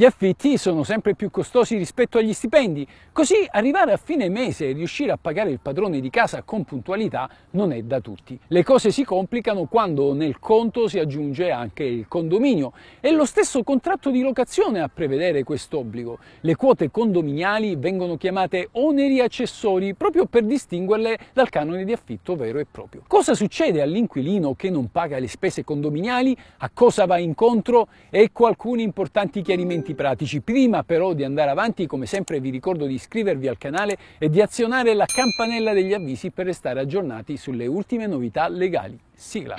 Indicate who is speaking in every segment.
Speaker 1: Gli affitti sono sempre più costosi rispetto agli stipendi, così arrivare a fine mese e riuscire a pagare il padrone di casa con puntualità non è da tutti. Le cose si complicano quando nel conto si aggiunge anche il condominio. È lo stesso contratto di locazione a prevedere quest'obbligo. Le quote condominiali vengono chiamate oneri accessori proprio per distinguerle dal canone di affitto vero e proprio. Cosa succede all'inquilino che non paga le spese condominiali? A cosa va incontro? Ecco alcuni importanti chiarimenti strumenti pratici. Prima però di andare avanti, come sempre vi ricordo di iscrivervi al canale e di azionare la campanella degli avvisi per restare aggiornati sulle ultime novità legali. Sigla!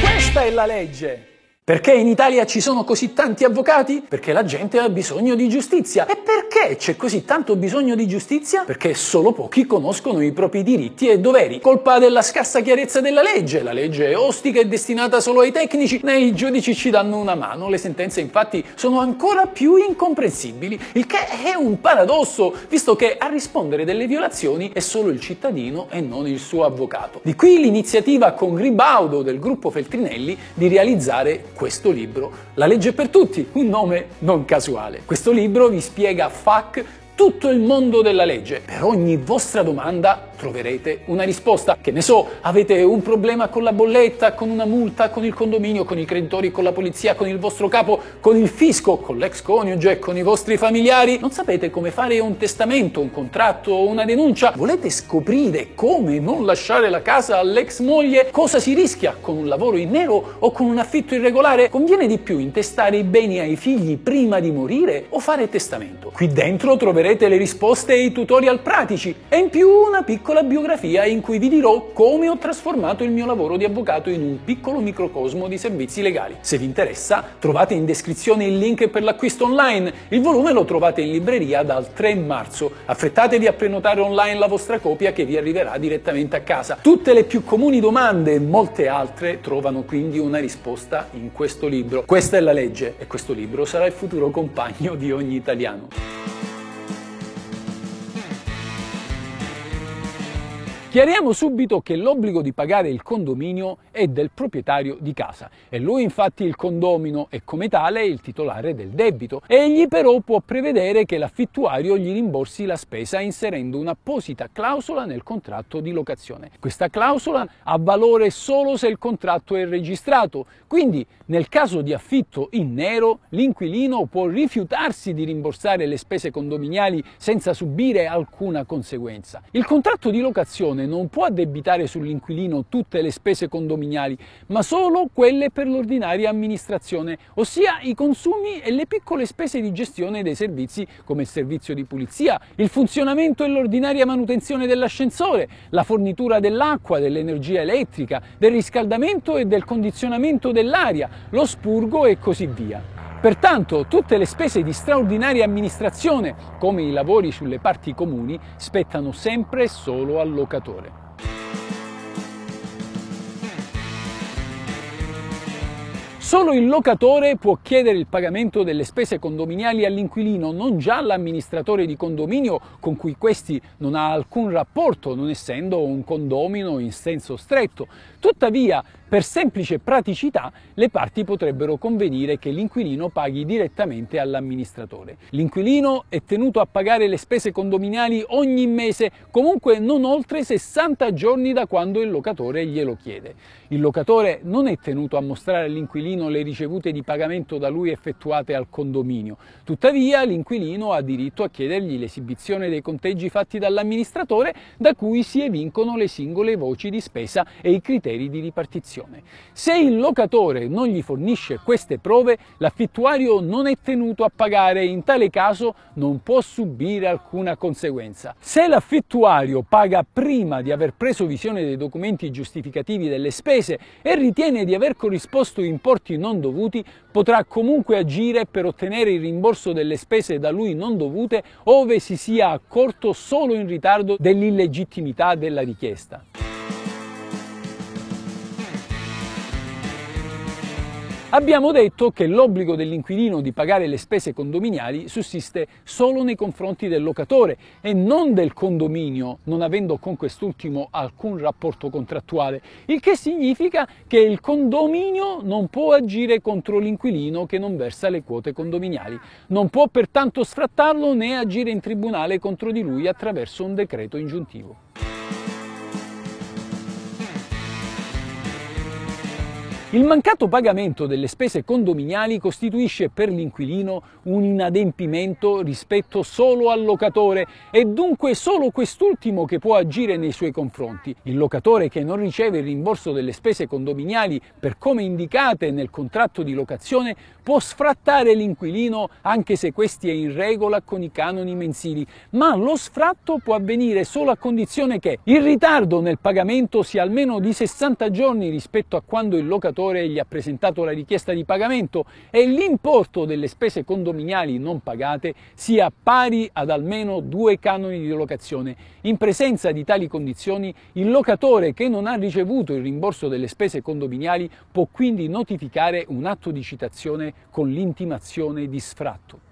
Speaker 1: Questa è la legge! Perché in Italia ci sono così tanti avvocati? Perché la gente ha bisogno di giustizia. E perché c'è così tanto bisogno di giustizia? Perché solo pochi conoscono i propri diritti e doveri. Colpa della scarsa chiarezza della legge. La legge è ostica e destinata solo ai tecnici, né i giudici ci danno una mano. Le sentenze infatti sono ancora più incomprensibili, il che è un paradosso, visto che a rispondere delle violazioni è solo il cittadino e non il suo avvocato. Di qui l'iniziativa con Gribaudo del gruppo Feltrinelli di realizzare questo libro, La legge per tutti, un nome non casuale. Questo libro vi spiega FAC tutto il mondo della legge. Per ogni vostra domanda troverete una risposta. Che ne so, avete un problema con la bolletta, con una multa, con il condominio, con i creditori, con la polizia, con il vostro capo, con il fisco, con l'ex coniuge, con i vostri familiari. Non sapete come fare un testamento, un contratto o una denuncia? Volete scoprire come non lasciare la casa all'ex moglie? Cosa si rischia con un lavoro in nero o con un affitto irregolare? Conviene di più intestare i beni ai figli prima di morire o fare testamento? Qui dentro troverete le risposte e i tutorial pratici e in più una piccola piccola biografia in cui vi dirò come ho trasformato il mio lavoro di avvocato in un piccolo microcosmo di servizi legali. Se vi interessa, trovate in descrizione il link per l'acquisto online. Il volume lo trovate in libreria dal 3 marzo. Affrettatevi a prenotare online la vostra copia che vi arriverà direttamente a casa. Tutte le più comuni domande e molte altre trovano quindi una risposta in questo libro. Questa è la legge e questo libro sarà il futuro compagno di ogni italiano. Chiariamo subito che l'obbligo di pagare il condominio è del proprietario di casa e lui infatti il condomino è come tale il titolare del debito. Egli però può prevedere che l'affittuario gli rimborsi la spesa inserendo un'apposita clausola nel contratto di locazione. Questa clausola ha valore solo se il contratto è registrato, quindi nel caso di affitto in nero l'inquilino può rifiutarsi di rimborsare le spese condominiali senza subire alcuna conseguenza. Il contratto di locazione non può addebitare sull'inquilino tutte le spese condominiali, ma solo quelle per l'ordinaria amministrazione, ossia i consumi e le piccole spese di gestione dei servizi come il servizio di pulizia, il funzionamento e l'ordinaria manutenzione dell'ascensore, la fornitura dell'acqua, dell'energia elettrica, del riscaldamento e del condizionamento dell'aria, lo spurgo e così via. Pertanto tutte le spese di straordinaria amministrazione, come i lavori sulle parti comuni, spettano sempre solo al locatore. Solo il locatore può chiedere il pagamento delle spese condominiali all'inquilino, non già all'amministratore di condominio con cui questi non ha alcun rapporto, non essendo un condomino in senso stretto. Tuttavia, per semplice praticità, le parti potrebbero convenire che l'inquilino paghi direttamente all'amministratore. L'inquilino è tenuto a pagare le spese condominiali ogni mese, comunque non oltre 60 giorni da quando il locatore glielo chiede. Il locatore non è tenuto a mostrare all'inquilino le ricevute di pagamento da lui effettuate al condominio. Tuttavia, l'inquilino ha diritto a chiedergli l'esibizione dei conteggi fatti dall'amministratore da cui si evincono le singole voci di spesa e i criteri di ripartizione locazione. Se il locatore non gli fornisce queste prove, l'affittuario non è tenuto a pagare e in tale caso non può subire alcuna conseguenza. Se l'affittuario paga prima di aver preso visione dei documenti giustificativi delle spese e ritiene di aver corrisposto importi non dovuti, potrà comunque agire per ottenere il rimborso delle spese da lui non dovute ove si sia accorto solo in ritardo dell'illegittimità della richiesta. Abbiamo detto che l'obbligo dell'inquilino di pagare le spese condominiali sussiste solo nei confronti del locatore e non del condominio, non avendo con quest'ultimo alcun rapporto contrattuale, il che significa che il condominio non può agire contro l'inquilino che non versa le quote condominiali, non può pertanto sfrattarlo né agire in tribunale contro di lui attraverso un decreto ingiuntivo. Il mancato pagamento delle spese condominiali costituisce per l'inquilino un inadempimento rispetto solo al locatore e dunque solo quest'ultimo che può agire nei suoi confronti. Il locatore che non riceve il rimborso delle spese condominiali per come indicate nel contratto di locazione può sfrattare l'inquilino anche se questi è in regola con i canoni mensili, ma lo sfratto può avvenire solo a condizione che il ritardo nel pagamento sia almeno di 60 giorni rispetto a quando il locatore lavoratore gli ha presentato la richiesta di pagamento e l'importo delle spese condominiali non pagate sia pari ad almeno due canoni di locazione. In presenza di tali condizioni, il locatore che non ha ricevuto il rimborso delle spese condominiali può quindi notificare un atto di citazione con l'intimazione di sfratto.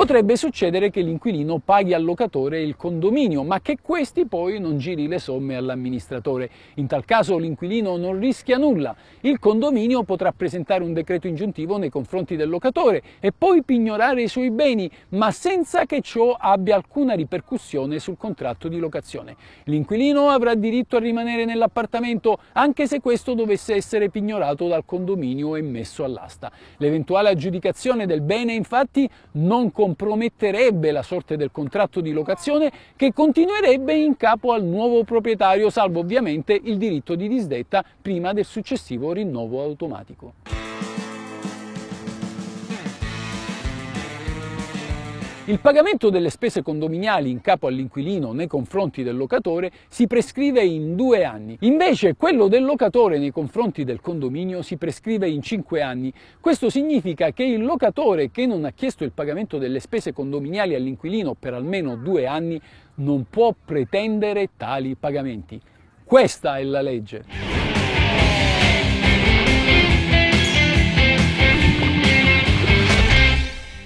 Speaker 1: Potrebbe succedere che l'inquilino paghi al locatore il condominio, ma che questi poi non giri le somme all'amministratore. In tal caso l'inquilino non rischia nulla. Il condominio potrà presentare un decreto ingiuntivo nei confronti del locatore e poi pignorare i suoi beni, ma senza che ciò abbia alcuna ripercussione sul contratto di locazione. L'inquilino avrà diritto a rimanere nell'appartamento anche se questo dovesse essere pignorato dal condominio e messo all'asta. L'eventuale aggiudicazione del bene infatti non comporta comprometterebbe la sorte del contratto di locazione che continuerebbe in capo al nuovo proprietario, salvo ovviamente il diritto di disdetta prima del successivo rinnovo automatico. Il pagamento delle spese condominiali in capo all'inquilino nei confronti del locatore si prescrive in due anni, invece quello del locatore nei confronti del condominio si prescrive in cinque anni. Questo significa che il locatore che non ha chiesto il pagamento delle spese condominiali all'inquilino per almeno due anni non può pretendere tali pagamenti. Questa è la legge.